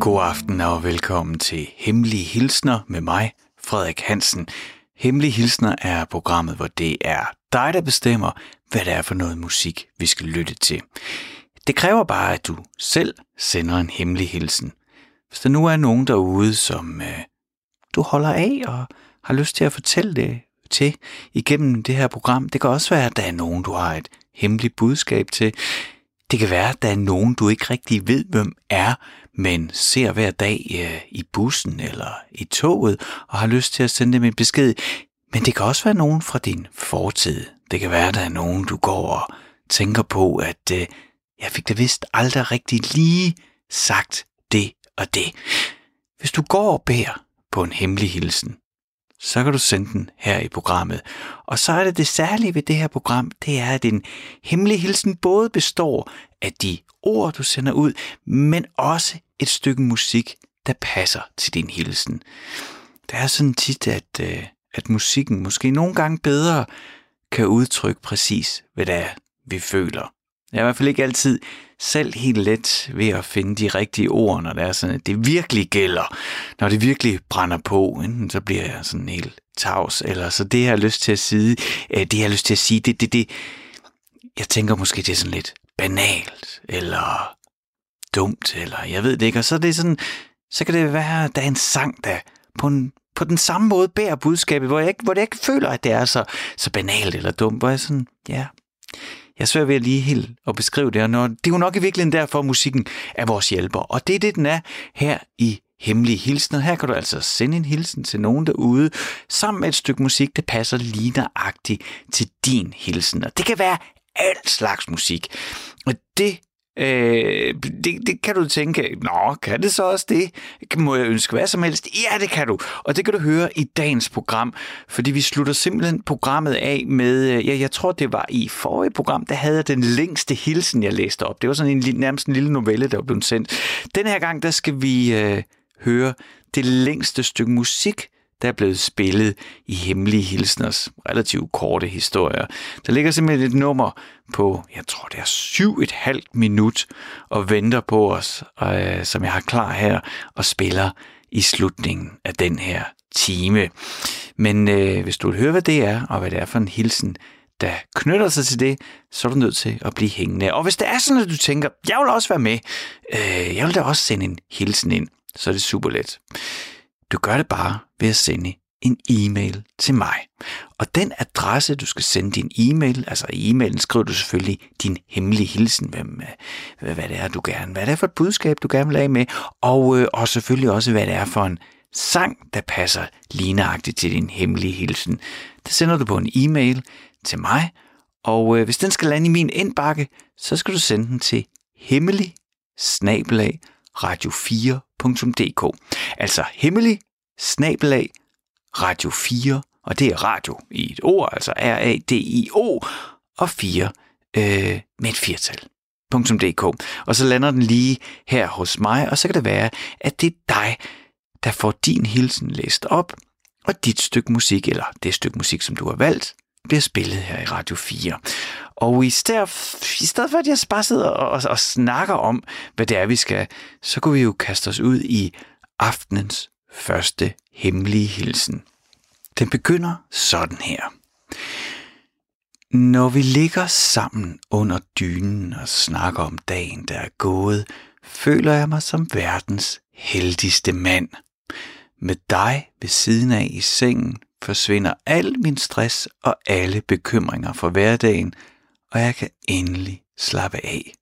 God aften og velkommen til Hemmelige Hilsner med mig, Frederik Hansen. Hemmelige Hilsner er programmet, hvor det er dig, der bestemmer, hvad det er for noget musik, vi skal lytte til. Det kræver bare, at du selv sender en hemmelig hilsen. Hvis der nu er nogen derude, som øh, du holder af og har lyst til at fortælle det til igennem det her program, det kan også være, at der er nogen, du har et hemmeligt budskab til. Det kan være, at der er nogen, du ikke rigtig ved, hvem er, men ser hver dag øh, i bussen eller i toget og har lyst til at sende dem en besked. Men det kan også være nogen fra din fortid. Det kan være, at der er nogen, du går og tænker på, at øh, jeg fik da vist aldrig rigtig lige sagt det og det. Hvis du går og bærer på en hemmelig hilsen, så kan du sende den her i programmet. Og så er det det særlige ved det her program, det er, at en hemmelig hilsen både består af de ord, du sender ud, men også et stykke musik, der passer til din hilsen. Det er sådan tit, at, øh, at musikken måske nogle gange bedre kan udtrykke præcis, hvad det er, vi føler. Jeg er i hvert fald ikke altid selv helt let ved at finde de rigtige ord, når det er sådan, at det virkelig gælder. Når det virkelig brænder på, enten så bliver jeg sådan helt tavs, eller så det, jeg har lyst til at sige, øh, det, jeg har lyst til at sige, det, det, det, jeg tænker måske, det er sådan lidt banalt, eller dumt, eller jeg ved det ikke. Og så er det sådan, så kan det være, at der er en sang, der på, en, på den samme måde bærer budskabet, hvor jeg, ikke, hvor jeg ikke føler, at det er så, så banalt eller dumt, hvor jeg sådan, ja, jeg er svært ved at lige helt at beskrive det, og når, det er jo nok i virkeligheden derfor, at musikken er vores hjælper. Og det er det, den er her i Hemmelige Hilsner. Her kan du altså sende en hilsen til nogen derude, sammen med et stykke musik, der passer lige til din hilsen. Og det kan være alt slags musik. Og det Øh, det, det kan du tænke, nå, kan det så også det? Må jeg ønske hvad som helst? Ja, det kan du. Og det kan du høre i dagens program, fordi vi slutter simpelthen programmet af med, øh, ja, jeg tror det var i forrige program, der havde jeg den længste hilsen, jeg læste op. Det var sådan en nærmest en lille novelle, der var blevet sendt. Den her gang, der skal vi øh, høre det længste stykke musik, der er blevet spillet i Hemmelige Hilsners relativt korte historier. Der ligger simpelthen et nummer på, jeg tror det er syv et halvt minut, og venter på os, øh, som jeg har klar her, og spiller i slutningen af den her time. Men øh, hvis du vil høre, hvad det er, og hvad det er for en hilsen, der knytter sig til det, så er du nødt til at blive hængende. Og hvis det er sådan, at du tænker, jeg vil også være med, øh, jeg vil da også sende en hilsen ind, så er det super let. Du gør det bare ved at sende en e-mail til mig. Og den adresse, du skal sende din e-mail, altså i e-mailen skriver du selvfølgelig din hemmelige hilsen, hvem, hvad, hvad det er, du gerne, hvad det er for et budskab, du gerne vil have med, og, øh, og selvfølgelig også, hvad det er for en sang, der passer ligneragtigt til din hemmelige hilsen. Det sender du på en e-mail til mig, og øh, hvis den skal lande i min indbakke, så skal du sende den til hemmelig snabelag radio4.dk. Altså hemmelig snabelag radio4, og det er radio i et ord, altså R-A-D-I-O, og 4 øh, med et firtal. .dk. Og så lander den lige her hos mig, og så kan det være, at det er dig, der får din hilsen læst op, og dit stykke musik, eller det stykke musik, som du har valgt, bliver spillet her i Radio 4. Og i stedet, i stedet for, at jeg bare sidder og, og, snakker om, hvad det er, vi skal, så kunne vi jo kaste os ud i aftenens første hemmelige hilsen. Den begynder sådan her. Når vi ligger sammen under dynen og snakker om dagen, der er gået, føler jeg mig som verdens heldigste mand. Med dig ved siden af i sengen forsvinder al min stress og alle bekymringer for hverdagen, og jeg kan endelig slappe af.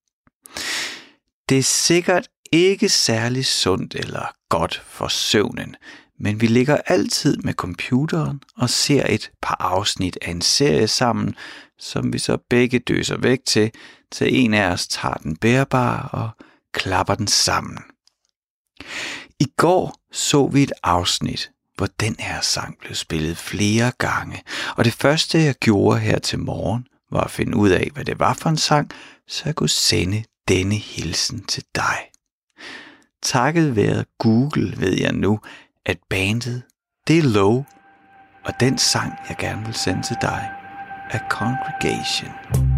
Det er sikkert ikke særlig sundt eller godt for søvnen, men vi ligger altid med computeren og ser et par afsnit af en serie sammen, som vi så begge døser væk til, til en af os tager den bærbare og klapper den sammen. I går så vi et afsnit, hvor den her sang blev spillet flere gange, og det første jeg gjorde her til morgen, var at finde ud af, hvad det var for en sang, så jeg kunne sende denne hilsen til dig. Takket være Google ved jeg nu, at bandet, det er low, og den sang, jeg gerne vil sende til dig, er Congregation.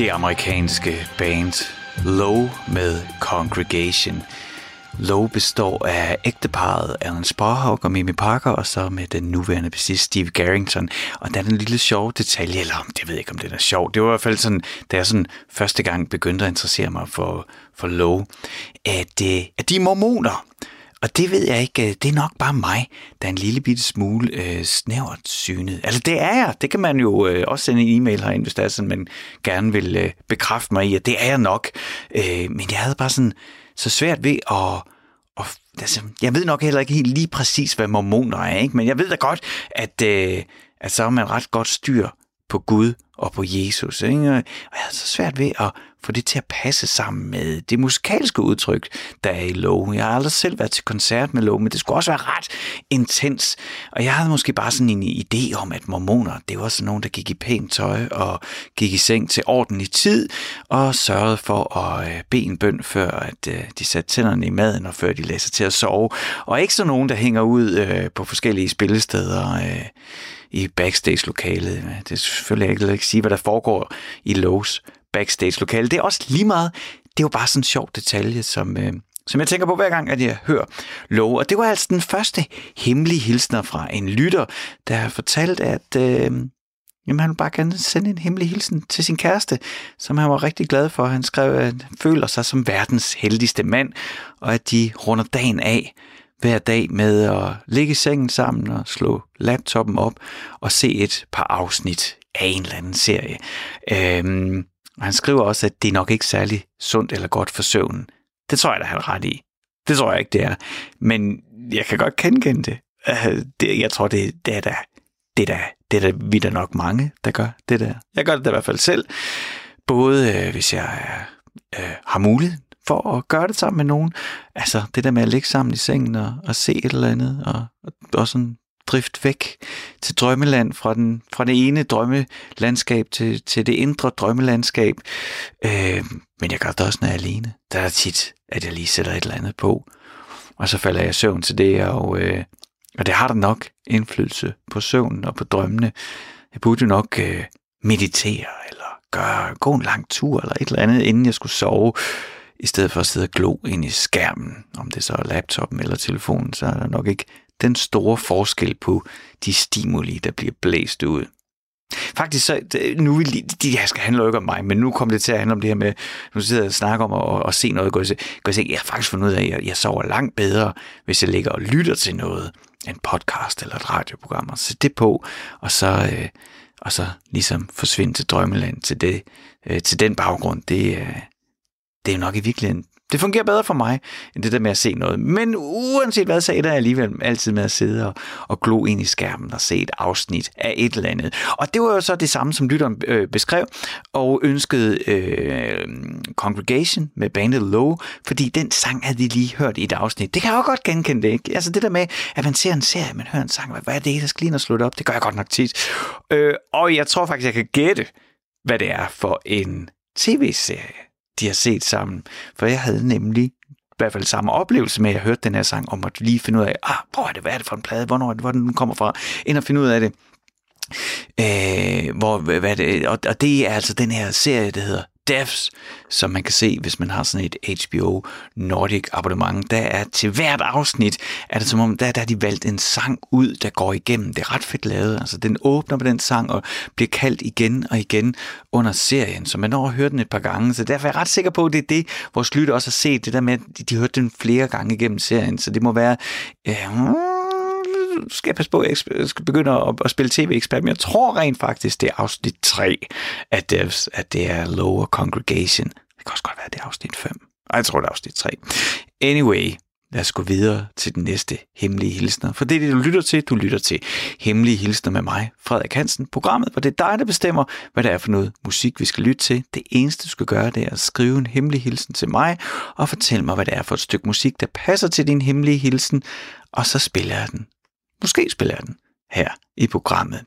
Det amerikanske band Low med Congregation. Low består af ægteparet Alan Sparhawk og Mimi Parker, og så med den nuværende bassist Steve Garrington. Og der er en lille sjov detalje, eller det ved jeg ikke, om det er sjov. Det var i hvert fald sådan, da jeg sådan første gang begyndte at interessere mig for, for Low, at, øh, at de er mormoner. Og det ved jeg ikke, øh, det er nok bare mig, der er en lille bitte smule øh, snævert synet. Altså det er jeg, det kan man jo øh, også sende en e-mail herind, hvis det er sådan, man gerne vil øh, bekræfte mig i, at det er jeg nok. Øh, men jeg havde bare sådan så svært ved at... Og, altså, jeg ved nok heller ikke helt lige præcis, hvad mormoner er, ikke? men jeg ved da godt, at, øh, at så har man ret godt styr på Gud og på Jesus. Ikke? Og jeg havde så svært ved at få det til at passe sammen med det musikalske udtryk, der er i Low. Jeg har aldrig selv været til koncert med Low, men det skulle også være ret intens. Og jeg havde måske bare sådan en idé om, at mormoner, det var sådan nogen, der gik i pænt tøj og gik i seng til ordentlig tid og sørgede for at øh, bede en bøn, før at øh, de satte tænderne i maden og før de lagde sig til at sove. Og ikke sådan nogen, der hænger ud øh, på forskellige spillesteder i backstage-lokalet. Det er selvfølgelig ikke, ikke sige, hvad der foregår i Lowe's backstage-lokale. Det er også lige meget. Det er jo bare sådan en sjov detalje, som, øh, som jeg tænker på hver gang, at jeg hører Lowe. Og det var altså den første hemmelige hilsner fra en lytter, der har fortalt, at øh, jamen, han bare gerne sende en hemmelig hilsen til sin kæreste, som han var rigtig glad for. Han skrev, at han føler sig som verdens heldigste mand, og at de runder dagen af hver dag med at ligge i sengen sammen og slå laptoppen op og se et par afsnit af en eller anden serie. Øhm, og han skriver også, at det er nok ikke særlig sundt eller godt for søvnen. Det tror jeg da, han ret i. Det tror jeg ikke, det er. Men jeg kan godt genkende det. Øh, det jeg tror, det, det er da, det er da, det er da, vi er da nok mange, der gør det der. Jeg gør det da i hvert fald selv. Både øh, hvis jeg øh, har mulighed for at gøre det sammen med nogen. Altså det der med at ligge sammen i sengen og, og se et eller andet, og, og, og sådan drift væk til drømmeland, fra, den, fra det ene drømmelandskab til, til det indre drømmelandskab. Øh, men jeg gør det også, når jeg er alene. Der er tit, at jeg lige sætter et eller andet på, og så falder jeg i søvn til det, og, øh, og det har da nok indflydelse på søvnen og på drømmene. Jeg burde jo nok øh, meditere, eller gøre, gå en lang tur, eller et eller andet, inden jeg skulle sove i stedet for at sidde og glo ind i skærmen, om det så er laptoppen eller telefonen, så er der nok ikke den store forskel på de stimuli, der bliver blæst ud. Faktisk så, nu vil de her skal handle ikke om mig, men nu kommer det til at handle om det her med, nu sidder jeg og snakker om at, at se noget, gå se, gå se, jeg har faktisk fundet ud af, at jeg, jeg sover langt bedre, hvis jeg ligger og lytter til noget, en podcast eller et radioprogram, og sætte det på, og så, øh, og så ligesom forsvinde til drømmeland til, det, øh, til den baggrund, det, øh, det er nok i virkeligheden det fungerer bedre for mig, end det der med at se noget. Men uanset hvad, så er jeg alligevel altid med at sidde og, og glo ind i skærmen og se et afsnit af et eller andet. Og det var jo så det samme, som lytteren øh, beskrev, og ønskede øh, Congregation med bandet Low, fordi den sang havde de lige hørt i et afsnit. Det kan jeg også godt genkende det, ikke? Altså det der med, at man ser en serie, man hører en sang, hvad er det, der skal lige slutte op? Det gør jeg godt nok tit. Øh, og jeg tror faktisk, jeg kan gætte, hvad det er for en tv-serie de har set sammen. For jeg havde nemlig i hvert fald samme oplevelse med, at jeg hørte den her sang, om at lige finde ud af, ah, hvor er det, hvad er det for en plade, hvornår, hvor den kommer fra, ind og finde ud af det. Øh, hvor, hvad det, og, og det er altså den her serie, der hedder Devs, som man kan se, hvis man har sådan et HBO Nordic abonnement. Der er til hvert afsnit, er det som om, der, der har de valgt en sang ud, der går igennem. Det er ret fedt lavet. Altså, den åbner på den sang og bliver kaldt igen og igen under serien, så man når at høre den et par gange. Så derfor er jeg ret sikker på, at det er det, vores lytter også har set, det der med, at de de hørte den flere gange igennem serien. Så det må være... Øh, skal jeg passe på, at jeg skal begynde at, at spille tv-ekspert, men jeg tror rent faktisk, det er afsnit 3 af Devs, at det er Lower Congregation. Det kan også godt være, det er afsnit 5. Ej, jeg tror, det er afsnit 3. Anyway, lad os gå videre til den næste hemmelige hilsner. For det er det, du lytter til. Du lytter til Hemmelige Hilsner med mig, Frederik Hansen. Programmet, hvor det er dig, der bestemmer, hvad det er for noget musik, vi skal lytte til. Det eneste, du skal gøre, det er at skrive en hemmelig hilsen til mig, og fortælle mig, hvad det er for et stykke musik, der passer til din hemmelige hilsen, og så spiller jeg den Måske spiller jeg den her i programmet.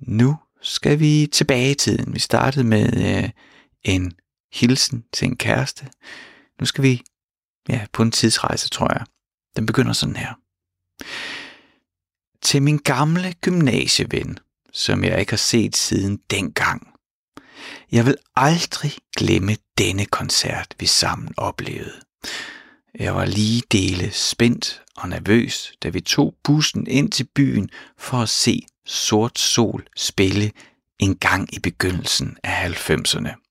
Nu skal vi tilbage i tiden. Vi startede med øh, en hilsen til en kæreste. Nu skal vi ja, på en tidsrejse, tror jeg. Den begynder sådan her. Til min gamle gymnasieven, som jeg ikke har set siden dengang. Jeg vil aldrig glemme denne koncert, vi sammen oplevede. Jeg var lige dele spændt og nervøs, da vi tog bussen ind til byen for at se Sort Sol spille en gang i begyndelsen af 90'erne.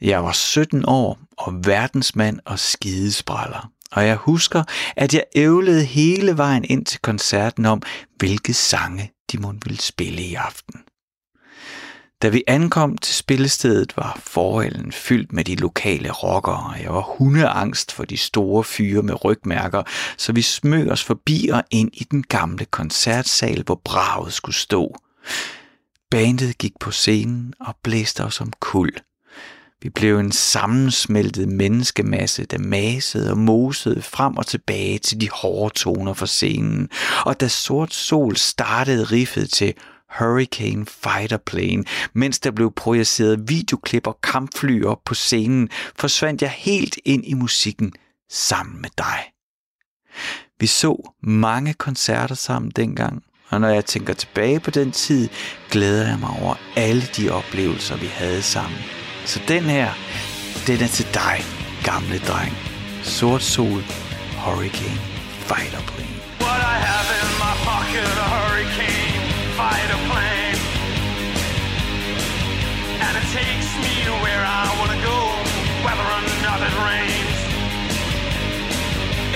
Jeg var 17 år og verdensmand og skidespraller, og jeg husker, at jeg ævlede hele vejen ind til koncerten om, hvilke sange de måtte ville spille i aften. Da vi ankom til spillestedet, var forhallen fyldt med de lokale rockere, og jeg var hundeangst for de store fyre med rygmærker, så vi smøg os forbi og ind i den gamle koncertsal, hvor braget skulle stå. Bandet gik på scenen og blæste os om kul. Vi blev en sammensmeltet menneskemasse, der masede og mosede frem og tilbage til de hårde toner fra scenen. Og da Sort Sol startede riffet til Hurricane Fighter Plane, mens der blev projiceret videoklip og kampfly op på scenen, forsvandt jeg helt ind i musikken sammen med dig. Vi så mange koncerter sammen dengang, og når jeg tænker tilbage på den tid, glæder jeg mig over alle de oplevelser, vi havde sammen. Så den her, den er til dig, gamle dreng. Sort sol, Hurricane Fighter Plane. What I have in my pocket, a fighter plane. And it takes me to where I want to go, whether or not it rains.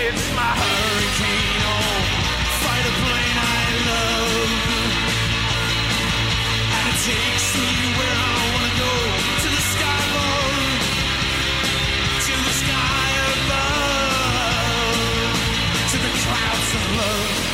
It's my hurricane, oh, fighter plane I love. And it takes me where I want to go, to the sky above, to the sky above, to the clouds of love.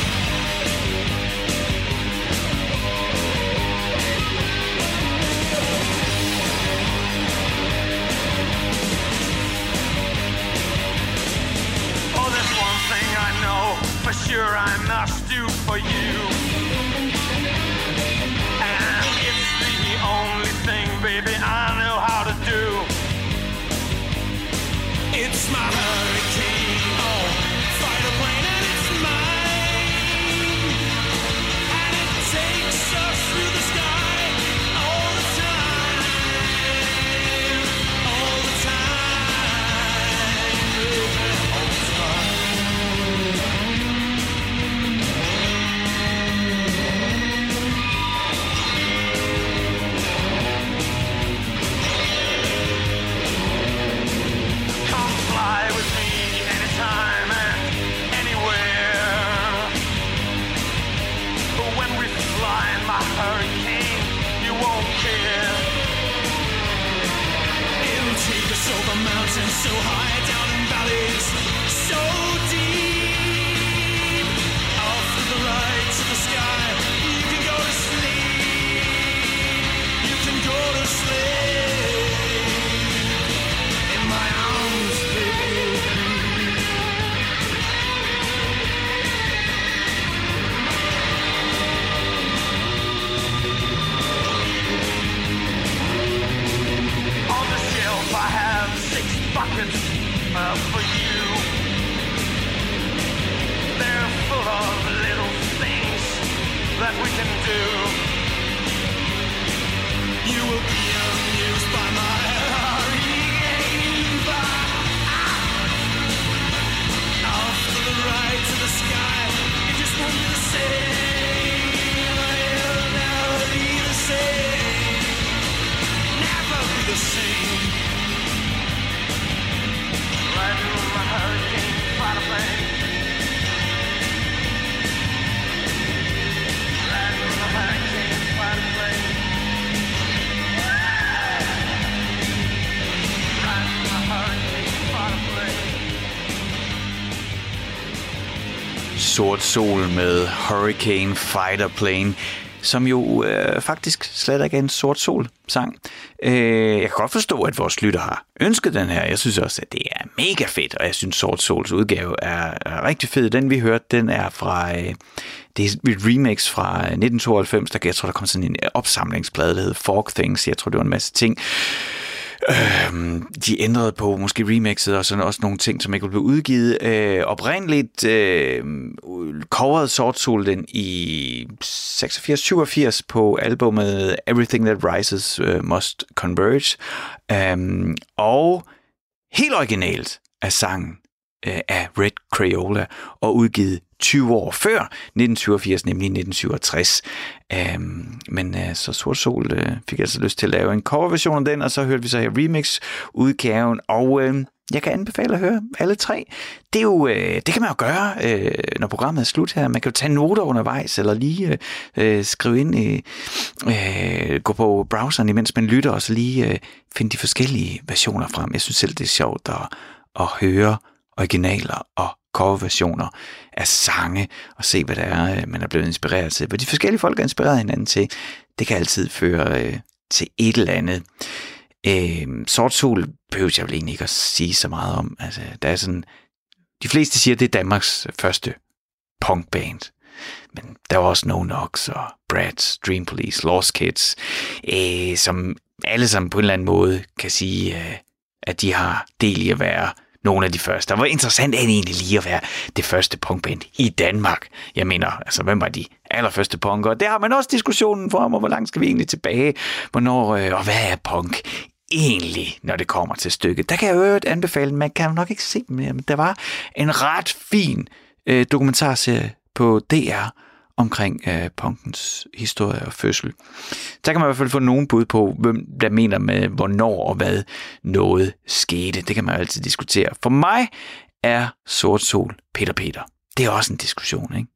Sol med Hurricane Fighter Plane, som jo øh, faktisk slet ikke er en Sort Sol-sang. Øh, jeg kan godt forstå, at vores lytter har ønsket den her. Jeg synes også, at det er mega fedt, og jeg synes, Sort Sols udgave er, er rigtig fed. Den vi hørte, den er fra... Øh, det er et remix fra øh, 1992, der jeg tror, der kom sådan en opsamlingsplade, der hed Fork Things. Jeg tror, det var en masse ting. Øh, de ændrede på måske remixet og sådan også nogle ting, som ikke blev udgivet. Øh, oprindeligt øh, covered Sort Soul den i 86-87 på albumet Everything That Rises uh, Must Converge. Øh, og helt originalt er sangen øh, af Red Crayola og udgivet 20 år før 1987, nemlig 1967. Um, øhm, men uh, så Sort Sol uh, fik altså lyst til at lave en coverversion af den, og så hørte vi så her remix-udgaven, og uh, jeg kan anbefale at høre alle tre. Det, er jo, uh, det kan man jo gøre, uh, når programmet er slut her. Man kan jo tage noter undervejs, eller lige uh, skrive ind, uh, uh, gå på browseren, imens man lytter, og så lige uh, finde de forskellige versioner frem. Jeg synes selv, det er sjovt at, at høre originaler og coverversioner af sange, og se, hvad det er, øh, man er blevet inspireret til. Hvad de forskellige folk er inspireret hinanden til, det kan altid føre øh, til et eller andet. Øh, Sort Sol behøver jeg vel egentlig ikke at sige så meget om. Altså, der er sådan, de fleste siger, at det er Danmarks første punkband. Men der var også No Knox og Brad's, Dream Police, Lost Kids, øh, som alle sammen på en eller anden måde kan sige, øh, at de har del i at være nogle af de første. Og hvor interessant er det egentlig lige at være det første punkband i Danmark? Jeg mener, altså, hvem var de allerførste punker? Der har man også diskussionen for, hvor langt skal vi egentlig tilbage? Hvornår, øh, og hvad er punk? egentlig, når det kommer til stykket. Der kan jeg jo anbefale, man kan nok ikke se mere, men der var en ret fin øh, dokumentarserie på DR, omkring øh, punkens historie og fødsel. Der kan man i hvert fald få nogen bud på, hvem der mener med, hvornår og hvad noget skete. Det kan man altid diskutere. For mig er Sort Sol Peter Peter. Det er også en diskussion, ikke?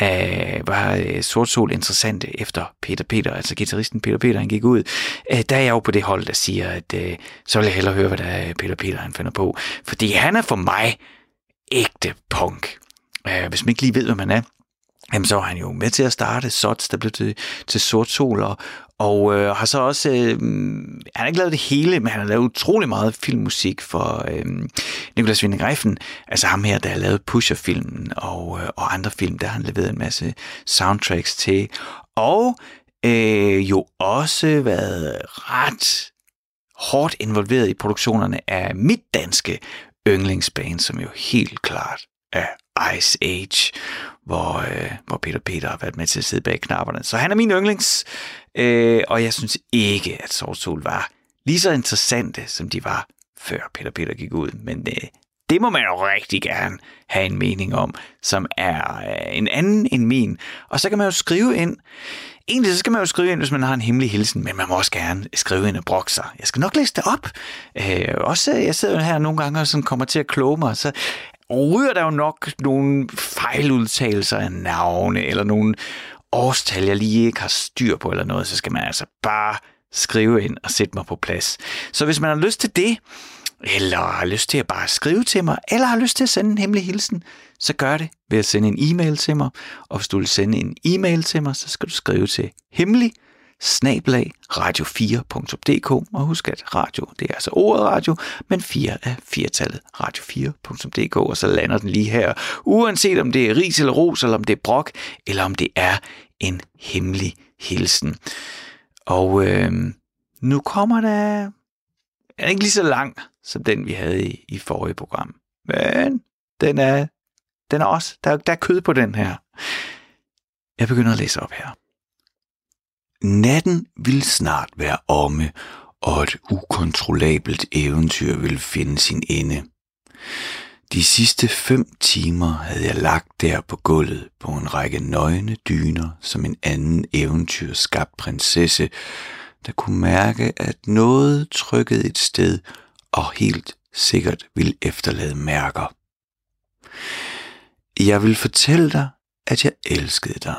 Æh, var øh, Sort Sol interessant efter Peter Peter, altså gitarristen Peter Peter, han gik ud. Æh, der er jeg jo på det hold, der siger, at øh, så vil jeg hellere høre, hvad der er Peter Peter, han finder på. Fordi han er for mig ægte punk. Æh, hvis man ikke lige ved, hvad man er, jamen så var han jo med til at starte SOTS, der blev til, til Sort Sol, og, og øh, har så også, øh, mm, han har ikke lavet det hele, men han har lavet utrolig meget filmmusik for øh, Nicolas Winding Refn, altså ham her, der har lavet Pusher-filmen og, øh, og andre film, der har han leveret en masse soundtracks til, og øh, jo også været ret hårdt involveret i produktionerne af mit danske yndlingsband, som jo helt klart er Ice Age, hvor, øh, hvor Peter Peter har været med til at sidde bag knapperne. Så han er min yndlings, øh, og jeg synes ikke, at Sort var lige så interessante, som de var, før Peter Peter gik ud. Men øh, det må man jo rigtig gerne have en mening om, som er øh, en anden end min. Og så kan man jo skrive ind, Egentlig så skal man jo skrive ind, hvis man har en hemmelig hilsen, men man må også gerne skrive ind og brokke sig. Jeg skal nok læse det op. Øh, også, jeg sidder jo her nogle gange og sådan kommer til at kloge mig, så ryger der jo nok nogle fejludtalelser af navne, eller nogle årstal, jeg lige ikke har styr på, eller noget, så skal man altså bare skrive ind og sætte mig på plads. Så hvis man har lyst til det, eller har lyst til at bare skrive til mig, eller har lyst til at sende en hemmelig hilsen, så gør det ved at sende en e-mail til mig. Og hvis du vil sende en e-mail til mig, så skal du skrive til hemmelig snablag radio4.dk, og husk at radio, det er altså ordet radio, men 4 er firtallet radio4.dk, og så lander den lige her, uanset om det er ris eller ros, eller om det er brok, eller om det er en hemmelig hilsen. Og øh, nu kommer der, er ikke lige så lang som den, vi havde i, i forrige program, men den er, den er også, der, der er kød på den her. Jeg begynder at læse op her. Natten vil snart være omme, og et ukontrollabelt eventyr vil finde sin ende. De sidste fem timer havde jeg lagt der på gulvet på en række nøgne dyner som en anden eventyrskabt prinsesse, der kunne mærke, at noget trykkede et sted og helt sikkert ville efterlade mærker. Jeg vil fortælle dig, at jeg elskede dig.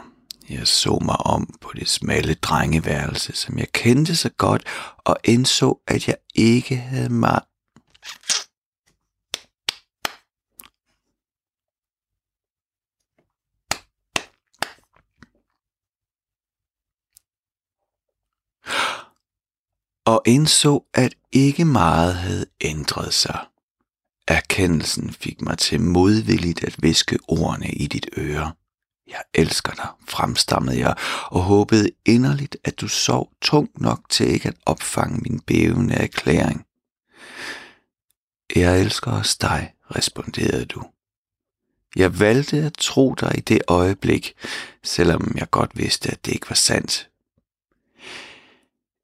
Jeg så mig om på det smalle drengeværelse, som jeg kendte så godt, og indså, at jeg ikke havde mig... og indså, at ikke meget havde ændret sig. Erkendelsen fik mig til modvilligt at viske ordene i dit øre. Jeg elsker dig, fremstammede jeg, og håbede inderligt, at du sov tungt nok til ikke at opfange min bævende erklæring. Jeg elsker også dig, responderede du. Jeg valgte at tro dig i det øjeblik, selvom jeg godt vidste, at det ikke var sandt.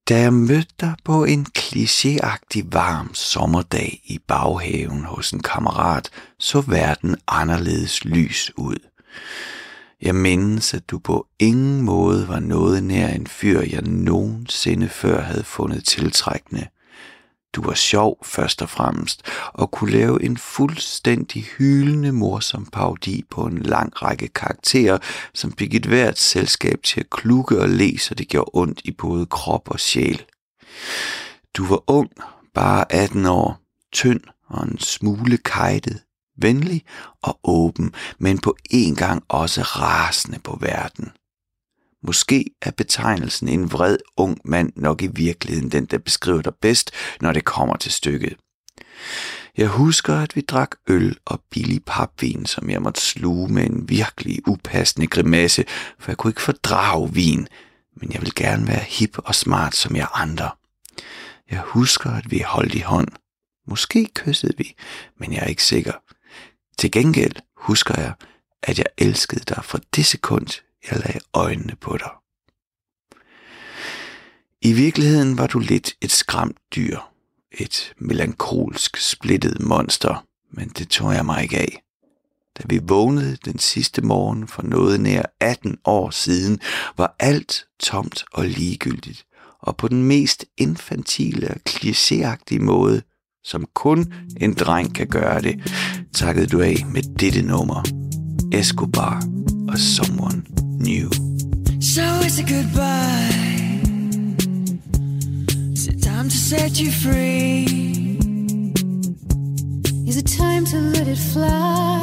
Da jeg mødte dig på en klichéagtig varm sommerdag i baghaven hos en kammerat, så verden anderledes lys ud. Jeg mindes, at du på ingen måde var noget nær en fyr, jeg nogensinde før havde fundet tiltrækkende – du var sjov først og fremmest, og kunne lave en fuldstændig hyldende morsom parodi på en lang række karakterer, som fik et hvert selskab til at klukke og le, så det gjorde ondt i både krop og sjæl. Du var ung, bare 18 år, tynd og en smule kajtet, venlig og åben, men på en gang også rasende på verden. Måske er betegnelsen en vred ung mand nok i virkeligheden den, der beskriver dig bedst, når det kommer til stykket. Jeg husker, at vi drak øl og billig papvin, som jeg måtte sluge med en virkelig upassende grimasse, for jeg kunne ikke fordrage vin, men jeg vil gerne være hip og smart som jeg andre. Jeg husker, at vi holdt i hånd. Måske kyssede vi, men jeg er ikke sikker. Til gengæld husker jeg, at jeg elskede dig fra det sekund, jeg lagde øjnene på dig. I virkeligheden var du lidt et skræmt dyr, et melankolsk splittet monster, men det tog jeg mig ikke af. Da vi vågnede den sidste morgen for noget nær 18 år siden, var alt tomt og ligegyldigt, og på den mest infantile og klichéagtige måde, som kun en dreng kan gøre det, takkede du af med dette nummer. Escobar og Someone new. So it's a goodbye. Is it time to set you free? Is it time to let it fly?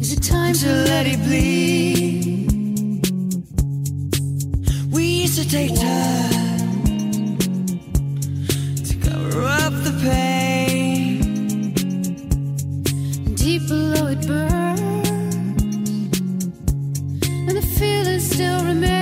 Is it time to let it bleed? We used to take time to cover up the pain deep below it burns, and the feeling still remains.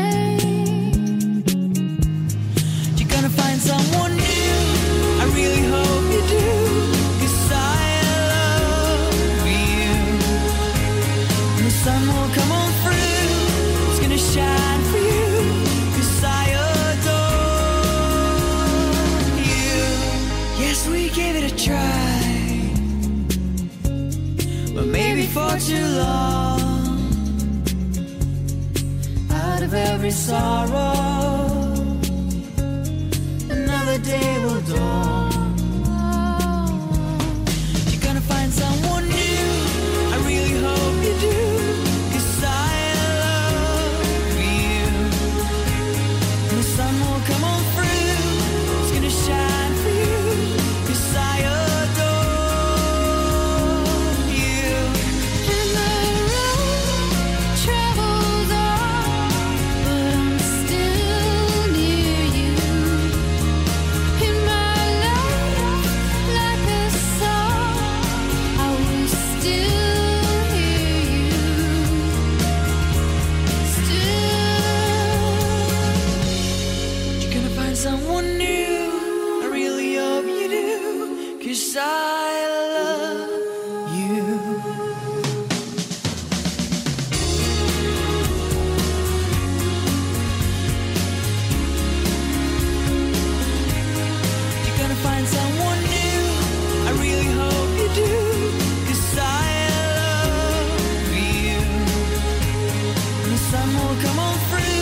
Sun will come on through.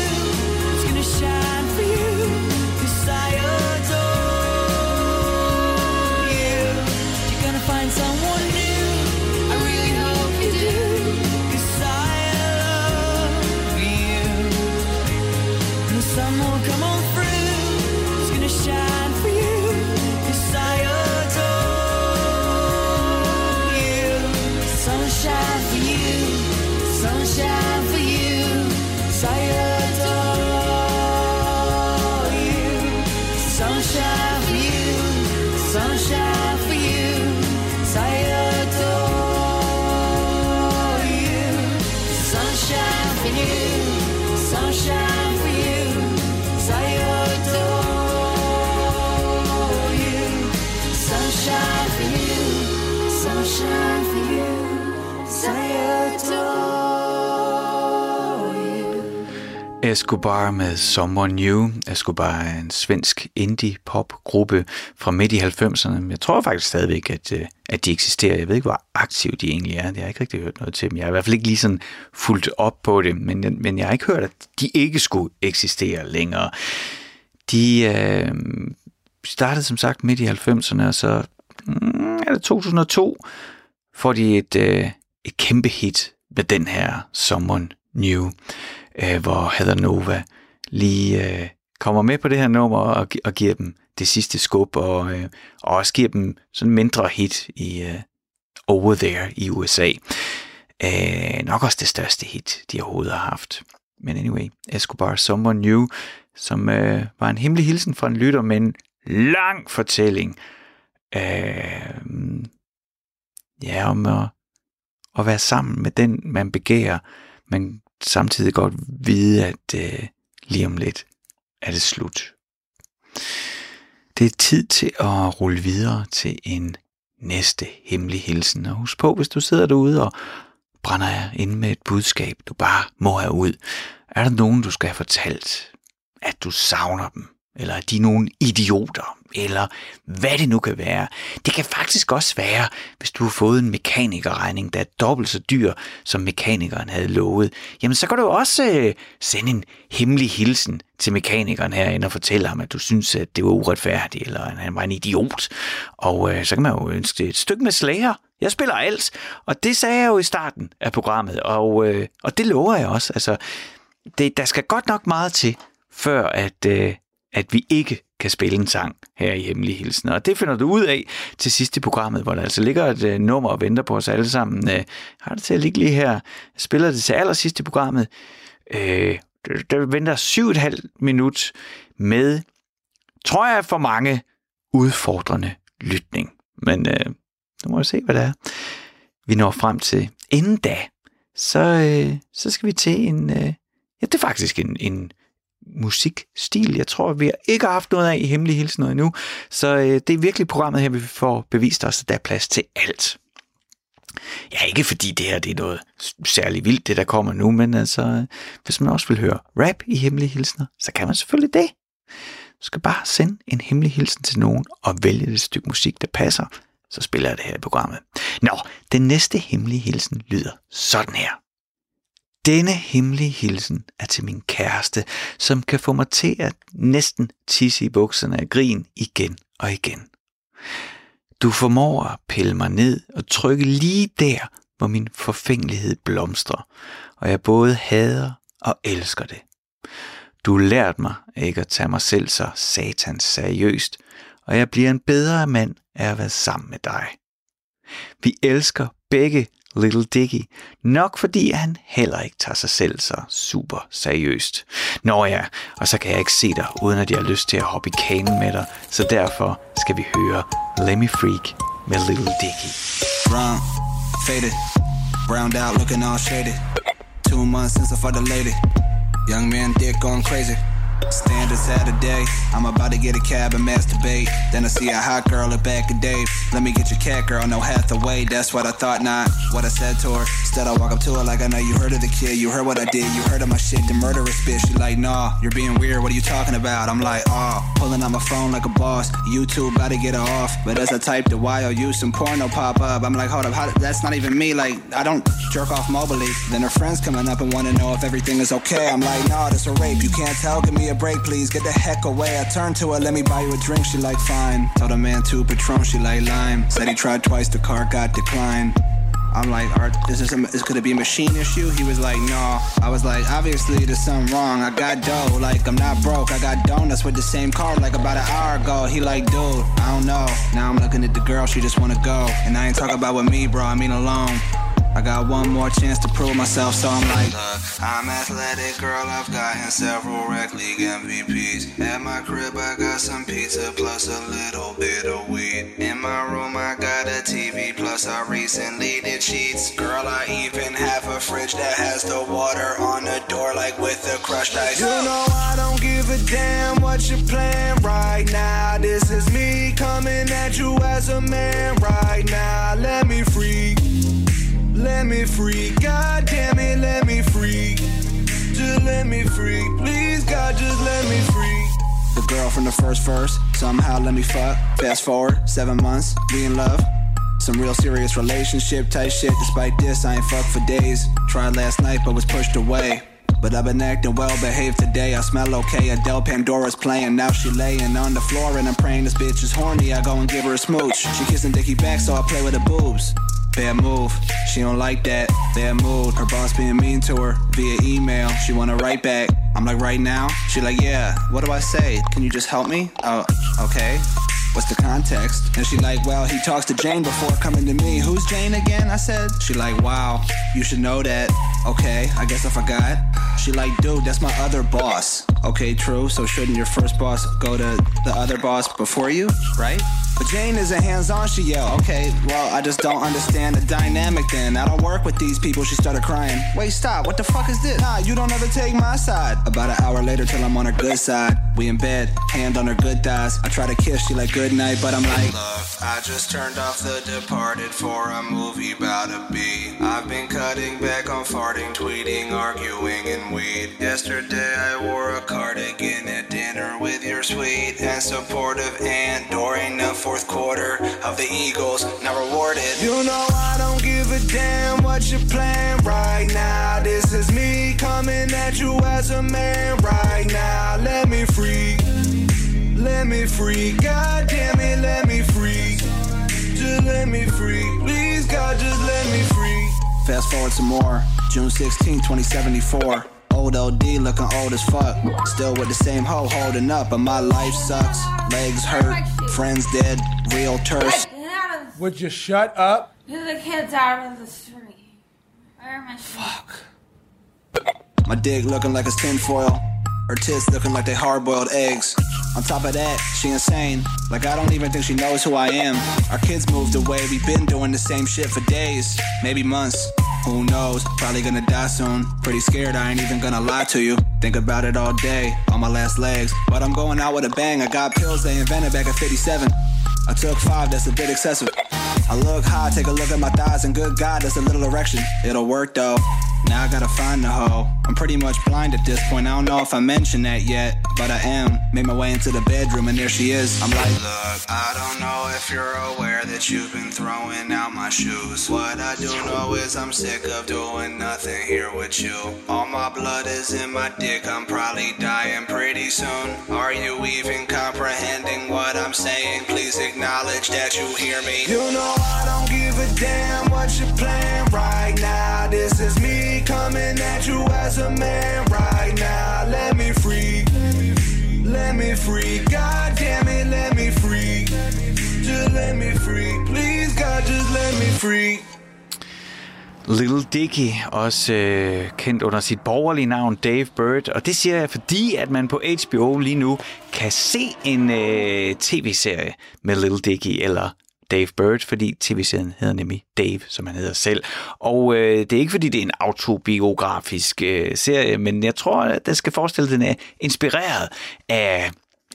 Escobar med Someone New. Escobar er en svensk indie-pop-gruppe fra midt i 90'erne. Jeg tror faktisk stadigvæk, at, øh, at de eksisterer. Jeg ved ikke, hvor aktive de egentlig er. Jeg har ikke rigtig hørt noget til dem. Jeg har i hvert fald ikke lige sådan fulgt op på det, men, men jeg har ikke hørt, at de ikke skulle eksistere længere. De øh, startede som sagt midt i 90'erne, og så mm, er det 2002 får de et, øh, et kæmpe hit med den her Someone New, øh, hvor Heather Nova lige øh, kommer med på det her nummer og, og giver dem det sidste skub, og, øh, og også giver dem sådan mindre hit i øh, Over There i USA. Øh, nok også det største hit, de overhovedet har haft. Men anyway, Escobar Someone New, som øh, var en hemmelig hilsen fra en lytter men lang fortælling. Øh, ja, om at, at være sammen med den, man begærer, men samtidig godt vide, at øh, lige om lidt er det slut. Det er tid til at rulle videre til en næste hemmelig hilsen. Og husk på, hvis du sidder derude og brænder jer inde med et budskab, du bare må have ud. Er der nogen, du skal have fortalt, at du savner dem? Eller er de nogen nogle idioter? Eller hvad det nu kan være. Det kan faktisk også være, hvis du har fået en mekanikerregning, der er dobbelt så dyr, som mekanikeren havde lovet. Jamen, så kan du også øh, sende en hemmelig hilsen til mekanikeren herinde og fortælle ham, at du synes, at det var uretfærdigt, eller at han var en idiot. Og øh, så kan man jo ønske et stykke med slager. Jeg spiller alt, og det sagde jeg jo i starten af programmet, og, øh, og det lover jeg også. Altså, det, der skal godt nok meget til, før at, øh, at vi ikke kan spille en sang her i Hemmelige Hilsen. Og det finder du ud af til sidst i programmet, hvor der altså ligger et øh, nummer og venter på os alle sammen. Øh, har det til at ligge lige her. Jeg spiller det til allersidst i programmet. Øh, der, der venter syv og et halvt minut med, tror jeg, for mange udfordrende lytning. Men øh, nu må vi se, hvad det er, vi når frem til. Inden da, så, øh, så skal vi til en... Øh, ja, det er faktisk en, en musikstil, jeg tror, vi har ikke haft noget af i Hemmelige Hilsen endnu. Så øh, det er virkelig programmet her, vi får bevist os, at der er plads til alt. Ja, ikke fordi det her det er noget særligt vildt, det der kommer nu, men altså, hvis man også vil høre rap i Hemmelige Hilsner, så kan man selvfølgelig det. Du skal bare sende en hemmelig hilsen til nogen og vælge et stykke musik, der passer, så spiller jeg det her i programmet. Nå, den næste hemmelige hilsen lyder sådan her. Denne hemmelige hilsen er til min kæreste, som kan få mig til at næsten tisse i bukserne af grin igen og igen. Du formår at pille mig ned og trykke lige der, hvor min forfængelighed blomstrer, og jeg både hader og elsker det. Du lærte mig ikke at tage mig selv så satans seriøst, og jeg bliver en bedre mand af at være sammen med dig. Vi elsker begge Little Dicky, nok fordi han heller ikke tager sig selv så super seriøst. Nå ja, og så kan jeg ikke se dig, uden at jeg har lyst til at hoppe i kanen med dig, så derfor skal vi høre Lemmy Freak med Little Dicky. Brown, faded, browned out, looking all shaded. Two months since I fought the lady. Young man, dick going crazy. Standard Saturday, I'm about to get a cab and masturbate. Then I see a hot girl at back of Dave. Let me get your cat girl, no Hathaway. That's what I thought, not what I said to her. Instead, I walk up to her like I know you heard of the kid. You heard what I did, you heard of my shit, the murderous bitch. She like, nah, you're being weird. What are you talking about? I'm like, oh, pulling out my phone like a boss. YouTube about to get her off. But as I type the YOU, some porno pop up. I'm like, hold up, how, that's not even me. Like, I don't jerk off mobily. Then her friends coming up and want to know if everything is okay. I'm like, nah, this a rape. You can't tell. Give me a break, please. Get the heck away. I turned to her, let me buy you a drink. She like, fine. Told a man two Patron, she like lime. Said he tried twice, the car got declined. I'm like, Art, this is a, this could it be a machine issue? He was like, no. I was like, obviously there's something wrong. I got dough, like I'm not broke. I got donuts with the same card like about an hour ago. He like, dude, I don't know. Now I'm looking at the girl, she just wanna go. And I ain't talking about with me, bro. I mean alone. I got one more chance to prove myself, so I'm like, Look, I'm athletic, girl. I've gotten several rec league MVPs. At my crib, I got some pizza plus a little bit of weed. In my room, I got a TV plus I recently did sheets. Girl, I even have a fridge that has the water on the door, like with the crushed ice. You know I don't give a damn what you're playing right now. This is me coming at you as a man right now. Let me free. Let me free, God damn it, let me free. Just let me free, please God, just let me free. The girl from the first verse, somehow let me fuck. Fast forward, seven months, we in love. Some real serious relationship type shit. Despite this, I ain't fucked for days. Tried last night, but was pushed away. But I've been acting well behaved today. I smell okay. Adele Pandora's playing. Now she laying on the floor and I'm praying this bitch is horny. I go and give her a smooch. She kissing Dickie back, so I play with her boobs. Bad move, she don't like that. Bad mood, her boss being mean to her via email. She wanna write back. I'm like, right now? She like, yeah. What do I say? Can you just help me? Oh, okay. What's the context? And she like, well, he talks to Jane before coming to me. Who's Jane again? I said. She like, wow, you should know that. Okay, I guess I forgot. She like, dude, that's my other boss. Okay, true. So shouldn't your first boss go to the other boss before you, right? But Jane isn't hands-on, she yelled. Okay, well, I just don't understand the dynamic then. I don't work with these people, she started crying. Wait, stop, what the fuck is this? Nah, you don't ever take my side. About an hour later till I'm on her good side. We in bed, hand on her good thighs. I try to kiss, she like good night, but I'm like, I just turned off The Departed for a movie about to be. I've been cutting back on farting, tweeting, arguing, and weed. Yesterday I wore a cardigan at dinner with your sweet and supportive aunt during the fourth quarter of the Eagles. Not rewarded. You know I don't give a damn what you're playing right now. This is me coming at you as a man right now. Let me free. Let me free. God damn it, let me free. Just let me free. Please, God, just let me free. Fast forward some more. June 16, 2074. Old OD looking old as fuck. Still with the same hoe holding up, but my life sucks. Legs hurt, friends dead, real terse. Get out of Would you shut up? Get the kids out of the street. Where am I? Fuck. My dick looking like it's tinfoil. Her tits looking like they hard boiled eggs. On top of that, she insane. Like I don't even think she knows who I am. Our kids moved away, we've been doing the same shit for days, maybe months. Who knows? Probably gonna die soon. Pretty scared, I ain't even gonna lie to you. Think about it all day, on my last legs. But I'm going out with a bang. I got pills they invented back at 57. I took five, that's a bit excessive. I look high, take a look at my thighs, and good God, that's a little erection. It'll work though. Now I gotta find the hoe. I'm pretty much blind at this point. I don't know if I mentioned that yet, but I am. Made my way into the bedroom, and there she is. I'm like, look, I don't know if you're aware that you've been throwing out my shoes. What I do know is I'm sick of doing nothing here with you. All my blood is in my dick. I'm probably dying pretty soon. Are you even comprehending what I'm saying? Please acknowledge that you hear me. You know I don't give a damn what you're playing right now. This is me coming at you as a man right now. Let me free. Let me free. God damn it, let me free. Just let me free. Please, God, just let me free. Little Dicky, også øh, kendt under sit borgerlige navn Dave Bird. Og det siger jeg, fordi at man på HBO lige nu kan se en øh, tv-serie med Little Dicky, eller Dave Bird, fordi tv-serien hedder nemlig Dave, som han hedder selv. Og øh, det er ikke, fordi det er en autobiografisk øh, serie, men jeg tror, at det skal forestille, at den er inspireret af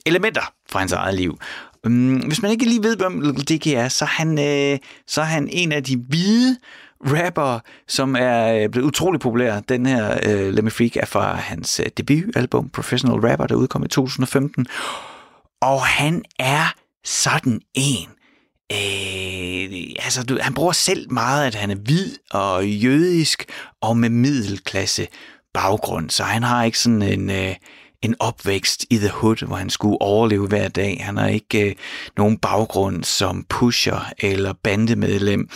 elementer fra hans eget liv. Mm, hvis man ikke lige ved, hvem Little Dicky er, så er han, øh, så er han en af de hvide rapper, som er øh, blevet utrolig populær. Den her øh, Lemmy Freak er fra hans øh, debutalbum Professional Rapper, der udkom i 2015. Og han er sådan en. Øh, altså, du, han bruger selv meget, at han er hvid og jødisk og med middelklasse baggrund. Så han har ikke sådan en... Øh, en opvækst i The Hood, hvor han skulle overleve hver dag. Han har ikke øh, nogen baggrund som pusher eller bandemedlem.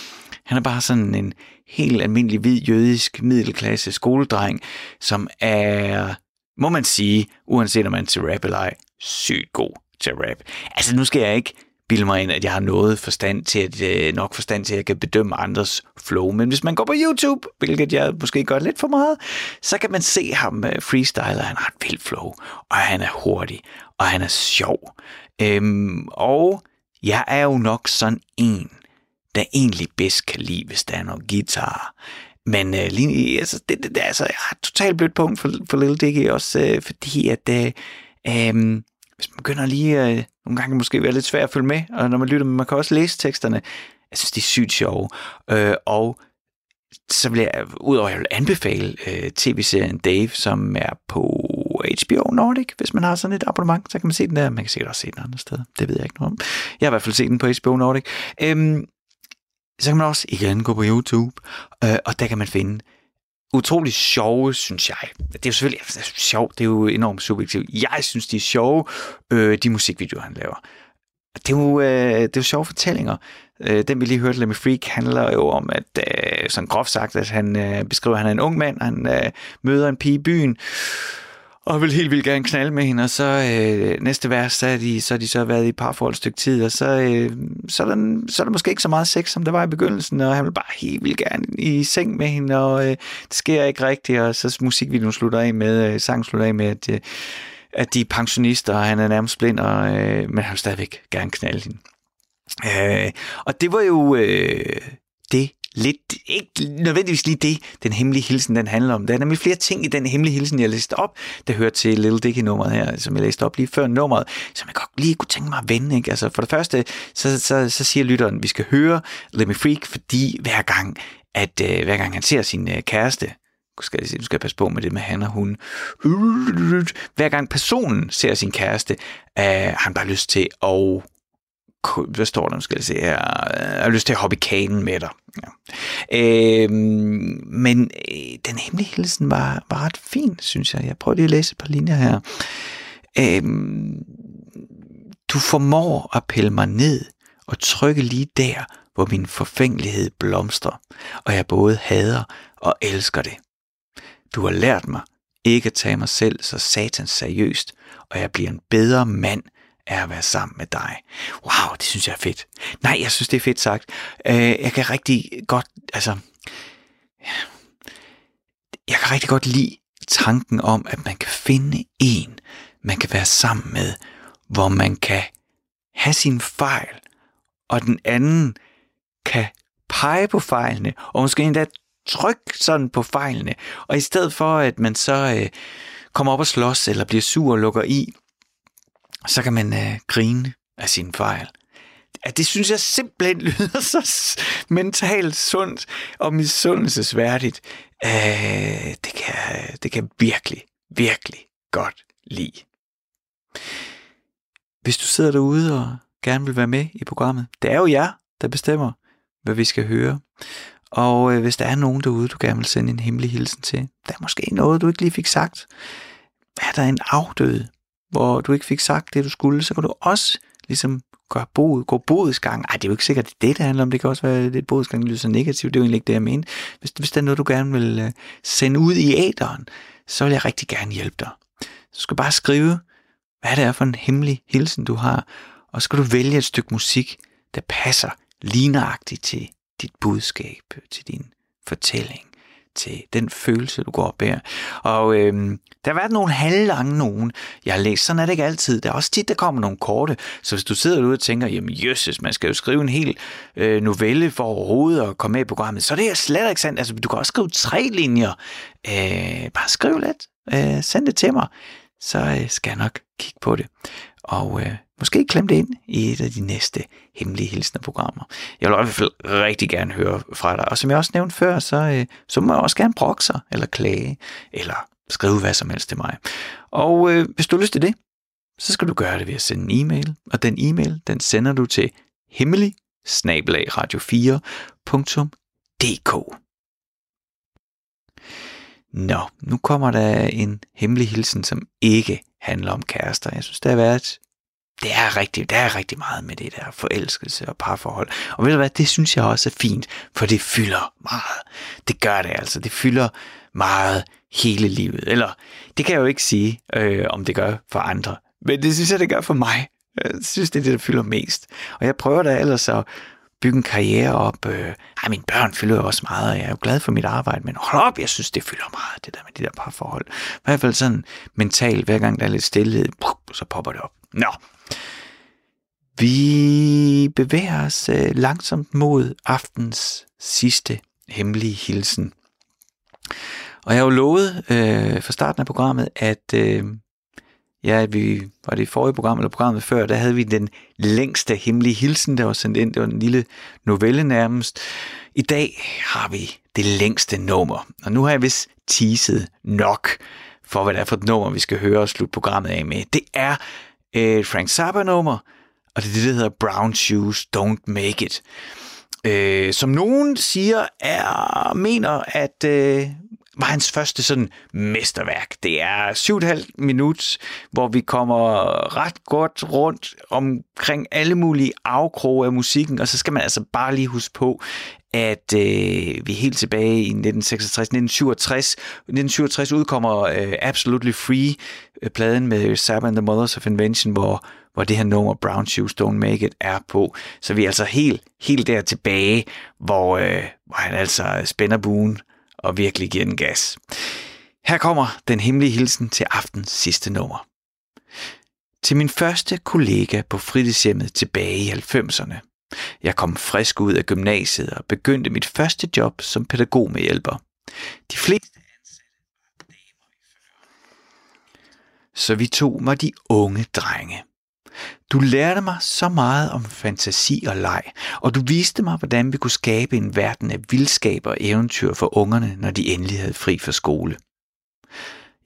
Han er bare sådan en helt almindelig hvid jødisk middelklasse skoledreng, som er, må man sige, uanset om man er til rap eller ej, sygt god til rap. Altså nu skal jeg ikke bilde mig ind, at jeg har noget forstand til, at, øh, nok forstand til, at jeg kan bedømme andres flow. Men hvis man går på YouTube, hvilket jeg måske gør lidt for meget, så kan man se ham øh, og Han har et vildt flow, og han er hurtig, og han er sjov. Øhm, og jeg er jo nok sådan en, der egentlig bedst kan lide, hvis der er noget guitar. Men øh, lige, altså, det, det, det, altså, jeg har totalt blødt punkt for, for Little Dicky også, øh, fordi at øh, øh, hvis man begynder lige, øh, nogle gange måske være lidt svært at følge med, og når man lytter, men man kan også læse teksterne. Jeg synes, de er sygt sjove. Øh, og så vil jeg, udover at jeg vil anbefale øh, tv-serien Dave, som er på HBO Nordic, hvis man har sådan et abonnement, så kan man se den der. Man kan sikkert også se den andre steder. Det ved jeg ikke noget om. Jeg har i hvert fald set den på HBO Nordic. Øhm, så kan man også igen gå på YouTube, øh, og der kan man finde utrolig sjove, synes jeg. Det er jo selvfølgelig altså, sjovt, det er jo enormt subjektivt. Jeg synes, de er sjove, øh, de musikvideoer, han laver. Det er jo, øh, det er jo sjove fortællinger. Øh, den vi lige hørte, Lemmy Freak, handler jo om, at øh, sådan groft sagt, at han øh, beskriver, at han er en ung mand, han øh, møder en pige i byen, og vil helt vildt gerne knalde med hende, og så øh, næste vers, så er, de, så er de så været i parforhold et stykke tid, og så, øh, så, er der, så er der måske ikke så meget sex, som der var i begyndelsen, og han vil bare helt vildt gerne i seng med hende, og øh, det sker ikke rigtigt, og så musikvideoen slutter af med, øh, sangen slutter af med, at, øh, at de er pensionister, og han er nærmest blind, og, øh, men han vil stadigvæk gerne knalde hende. Øh, og det var jo øh, det lidt, ikke nødvendigvis lige det, den hemmelige hilsen, den handler om. Der er nemlig flere ting i den hemmelige hilsen, jeg læste op, der hører til Little Dicky-nummeret her, som jeg læste op lige før nummeret, som jeg godt lige kunne tænke mig at vende. Ikke? Altså for det første, så, så, så siger lytteren, at vi skal høre Let Me Freak, fordi hver gang, at øh, hver gang han ser sin øh, kæreste, nu skal jeg, sige, nu skal jeg passe på med det med han og hun. Hver gang personen ser sin kæreste, øh, har han bare lyst til at hvad står der, skal jeg se her, øh, jeg har lyst til at hoppe i kanen med dig. Ja. Øh, men øh, den hemmelige hilsen var, var ret fin, synes jeg. Jeg prøver lige at læse et par linjer her. Øh, du formår at pille mig ned og trykke lige der, hvor min forfængelighed blomstrer, og jeg både hader og elsker det. Du har lært mig ikke at tage mig selv så satans seriøst, og jeg bliver en bedre mand er at være sammen med dig. Wow, det synes jeg er fedt. Nej, jeg synes, det er fedt sagt. Øh, jeg kan rigtig godt, altså, jeg kan rigtig godt lide tanken om, at man kan finde en, man kan være sammen med, hvor man kan have sin fejl, og den anden kan pege på fejlene, og måske endda trykke sådan på fejlene, og i stedet for, at man så øh, kommer op og slås, eller bliver sur og lukker i, så kan man øh, grine af sin fejl. Ja, det synes jeg simpelthen lyder så mentalt sundt og misundelsesværdigt. Øh, det, kan, det kan virkelig, virkelig godt lide. Hvis du sidder derude og gerne vil være med i programmet, det er jo jer, der bestemmer, hvad vi skal høre. Og øh, hvis der er nogen derude, du gerne vil sende en hemmelig hilsen til, der er måske noget, du ikke lige fik sagt. Er der en afdød, hvor du ikke fik sagt det, du skulle, så kan du også ligesom gøre bod, gå bodsgang. Ej, det er jo ikke sikkert, det er det, det handler om. Det kan også være at bodsgang, gang lyder så negativt. Det er jo egentlig ikke det, jeg mener. Hvis, hvis der er noget, du gerne vil øh, sende ud i æderen, så vil jeg rigtig gerne hjælpe dig. Så skal du bare skrive, hvad det er for en hemmelig hilsen, du har, og så skal du vælge et stykke musik, der passer ligneragtigt til dit budskab, til din fortælling til den følelse, du går og bærer. Og øh, der har været nogle halvlange nogen, jeg har læst. Sådan er det ikke altid. Der er også tit, der kommer nogle korte. Så hvis du sidder derude og tænker, jamen jøsses, man skal jo skrive en hel øh, novelle for overhovedet at komme med i programmet, så det er slet ikke sandt. Altså, du kan også skrive tre linjer. Øh, bare skriv lidt. Øh, send det til mig. Så øh, skal jeg nok kigge på det. Og øh, måske klemme det ind i et af de næste hemmelige hilsner-programmer. Jeg vil i hvert fald rigtig gerne høre fra dig. Og som jeg også nævnte før, så, øh, så må jeg også gerne brokke sig, eller klage, eller skrive hvad som helst til mig. Og øh, hvis du har lyst til det, så skal du gøre det ved at sende en e-mail. Og den e-mail, den sender du til hemmelig radio4.dk. Nå, nu kommer der en hemmelig hilsen, som ikke handler om kærester. Jeg synes, det har været det er rigtig, der er rigtig meget med det der forelskelse og parforhold. Og ved du hvad, det synes jeg også er fint, for det fylder meget. Det gør det altså. Det fylder meget hele livet. Eller, det kan jeg jo ikke sige, øh, om det gør for andre. Men det synes jeg, det gør for mig. Jeg synes, det er det, der fylder mest. Og jeg prøver da ellers at bygge en karriere op. Øh, ej, mine børn fylder jo også meget, og jeg er jo glad for mit arbejde, men hold op, jeg synes, det fylder meget, det der med de der parforhold. I hvert fald sådan mentalt, hver gang der er lidt stillhed, så popper det op. Nå, vi bevæger os øh, langsomt mod aftens sidste hemmelige hilsen. Og jeg har jo lovet øh, fra starten af programmet, at øh, ja, vi var det i forrige program, eller programmet før, der havde vi den længste hemmelige hilsen, der var sendt ind. Det var en lille novelle nærmest. I dag har vi det længste nummer, og nu har jeg vist teaset nok for, hvad det er for et nummer, vi skal høre og slutte programmet af med. Det er øh, et Frank Zappa-nummer, og det er det, der hedder Brown Shoes Don't Make It. Øh, som nogen siger, er, mener, at øh, var hans første sådan mesterværk. Det er syv og halvt minut, hvor vi kommer ret godt rundt omkring alle mulige afkroge af musikken, og så skal man altså bare lige huske på, at øh, vi er helt tilbage i 1966, 1967. 1967 udkommer øh, Absolutely Free, øh, pladen med Sabbath and the Mothers of Invention, hvor, hvor det her nummer Brown Shoes Don't Make It er på. Så vi er altså helt, helt der tilbage, hvor, øh, hvor han altså spænder buen og virkelig giver den gas. Her kommer den hemmelige hilsen til aftens sidste nummer. Til min første kollega på fritidshjemmet tilbage i 90'erne. Jeg kom frisk ud af gymnasiet og begyndte mit første job som pædagogmedhjælper. De fleste Så vi to var de unge drenge. Du lærte mig så meget om fantasi og leg, og du viste mig, hvordan vi kunne skabe en verden af vildskab og eventyr for ungerne, når de endelig havde fri fra skole.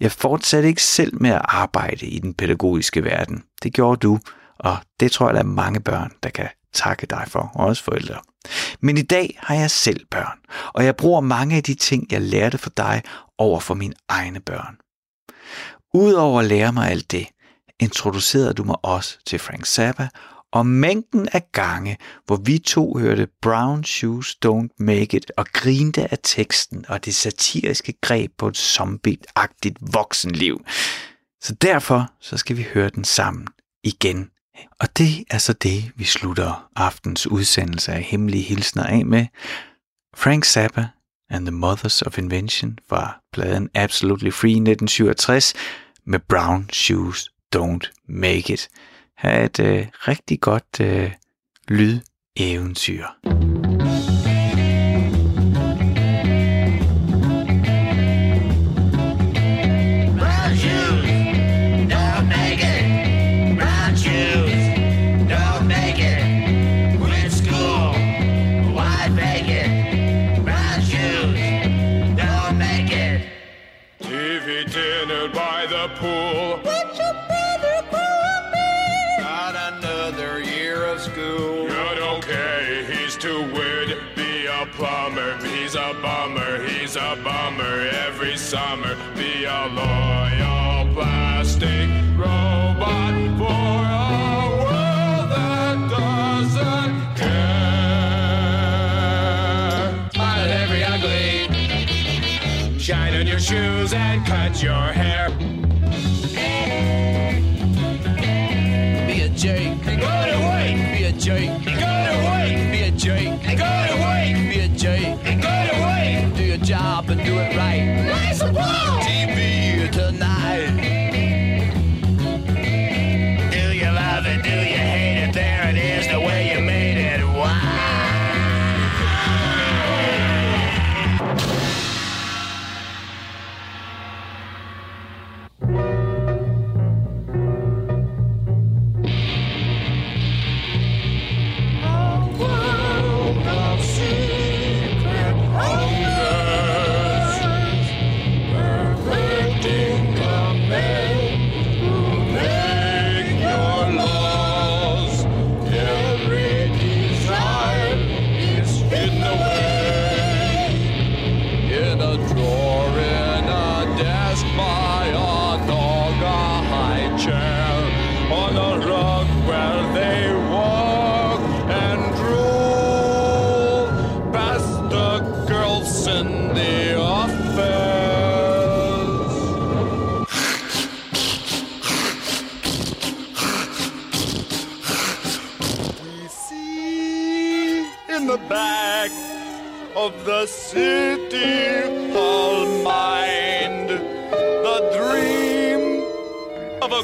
Jeg fortsatte ikke selv med at arbejde i den pædagogiske verden. Det gjorde du, og det tror jeg, der er mange børn, der kan takke dig for, og også forældre. Men i dag har jeg selv børn, og jeg bruger mange af de ting, jeg lærte for dig over for mine egne børn. Udover at lære mig alt det, introducerede du mig også til Frank Zappa, og mængden af gange, hvor vi to hørte Brown Shoes Don't Make It og grinte af teksten og det satiriske greb på et zombie-agtigt voksenliv. Så derfor så skal vi høre den sammen igen. Og det er så det, vi slutter aftens udsendelse af Hemmelige Hilsner af med. Frank Zappa and the Mothers of Invention fra pladen Absolutely Free 1967 med Brown Shoes Don't Make It. Ha' et øh, rigtig godt øh, lydeventyr. Shine on your shoes and cut your hair. Be a jerk. Go to work. Be a jerk. Go to work. Be a jerk. Go to work. Be a jerk. Go to work. Do your job and do it right. Nice applause.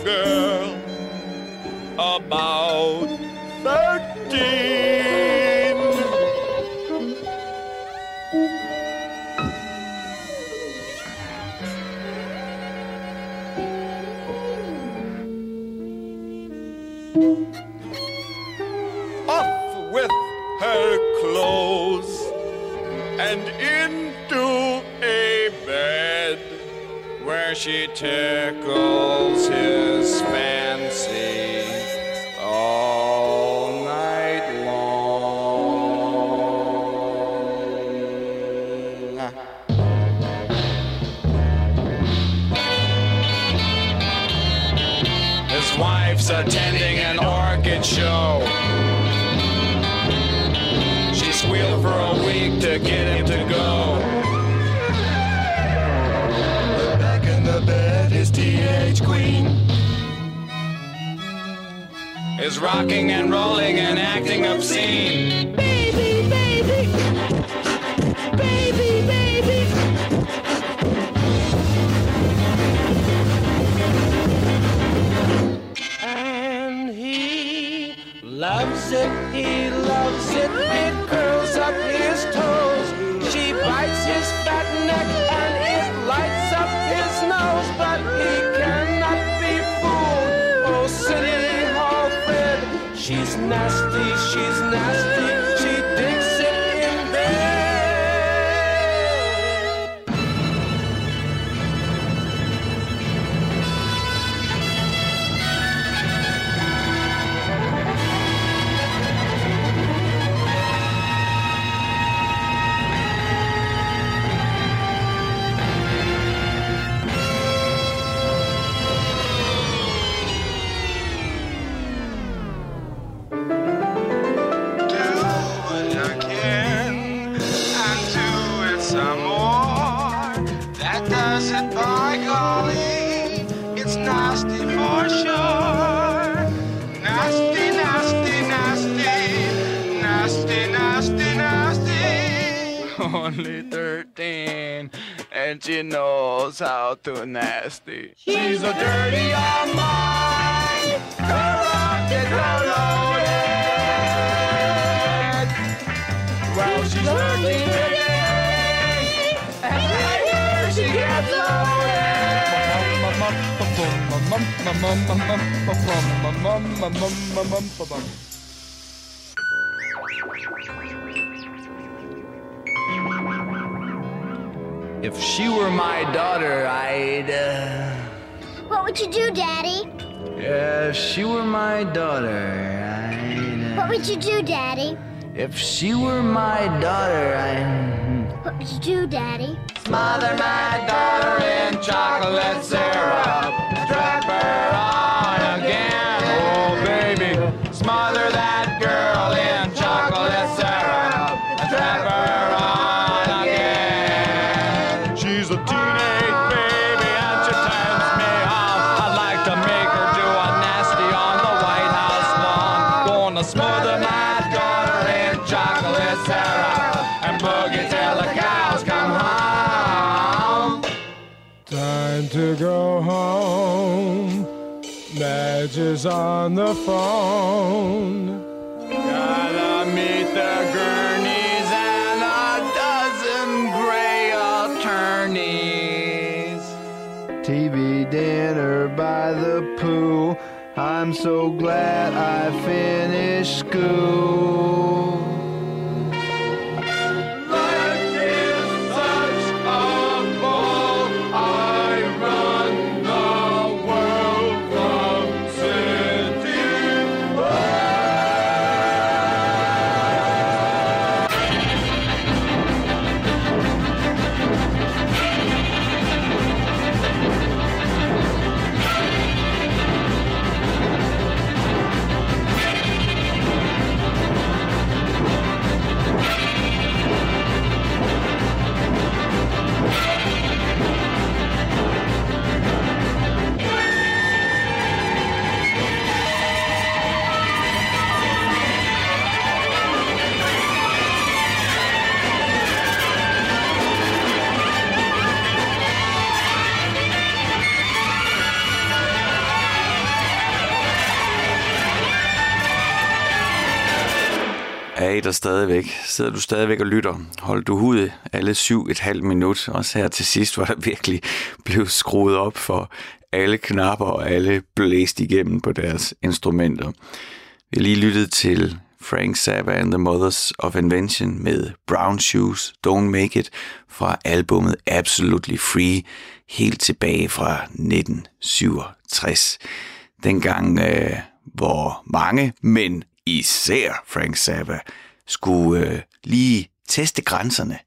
Girl knows how to nasty. She's a dirty young mind, corrupted, loaded. Well, she's working today, and I hear she gets loaded. If she were my daughter, I'd. Uh, What would you do, Daddy? if she were my daughter, I'd. What would you do, Daddy? If she were my daughter, I'd. What would you do, Daddy? Smother my daughter in chocolate syrup. Gonna smother my daughter in chocolate syrup and boogie till the cows come home. Time to go home. Madge is on the phone. Gotta meet the gurneys and a dozen gray attorneys. TV dinner by the pool. I'm so glad I finished school. Tilbage der stadigvæk? Sidder du stadigvæk og lytter? Hold du hud alle syv et halvt minut, også her til sidst, hvor der virkelig blev skruet op for alle knapper og alle blæst igennem på deres instrumenter. Vi har lige lyttet til Frank Zappa and the Mothers of Invention med Brown Shoes, Don't Make It fra albummet Absolutely Free, helt tilbage fra 1967. Dengang, øh, hvor mange, men især Frank Zappa, skulle øh, lige teste grænserne.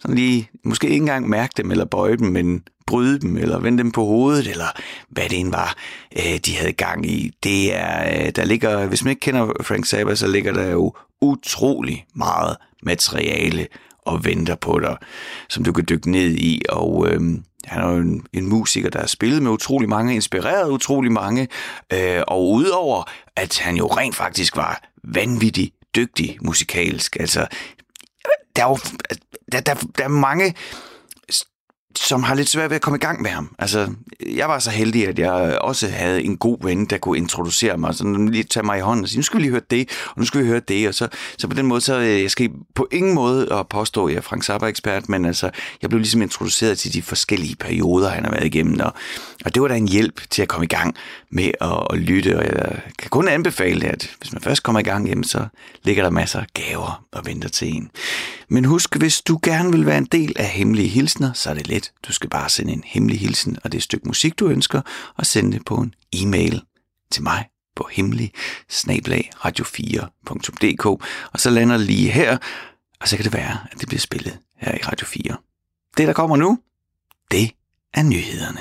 Sådan lige, måske ikke engang mærke dem eller bøje dem, men bryde dem eller vende dem på hovedet, eller hvad det end var, øh, de havde gang i. Det er, øh, der ligger, hvis man ikke kender Frank Zappa, så ligger der jo utrolig meget materiale og venter på dig, som du kan dykke ned i, og øh, han er jo en, en musiker, der har spillet med utrolig mange, inspireret utrolig mange, øh, og udover at han jo rent faktisk var vanvittig dygtig musikalsk, altså der er jo der, der, der er mange som har lidt svært ved at komme i gang med ham. Altså, jeg var så heldig, at jeg også havde en god ven, der kunne introducere mig, sådan lige tage mig i hånden og sige, nu skal vi lige høre det, og nu skal vi høre det, og så, så på den måde, så øh, jeg skal på ingen måde at påstå, at jeg er Frank Zappa-ekspert, men altså, jeg blev ligesom introduceret til de forskellige perioder, han har været igennem, og, og det var da en hjælp til at komme i gang med at, at lytte, og jeg kan kun anbefale, at hvis man først kommer i gang, jamen, så ligger der masser af gaver og venter til en. Men husk, hvis du gerne vil være en del af Hemmelige Hilsner, så er det let. Du skal bare sende en hemmelig hilsen og det stykke musik, du ønsker, og sende det på en e-mail til mig på hemmelig radio4.dk, og så lander det lige her, og så kan det være, at det bliver spillet her i Radio 4. Det, der kommer nu, det er nyhederne.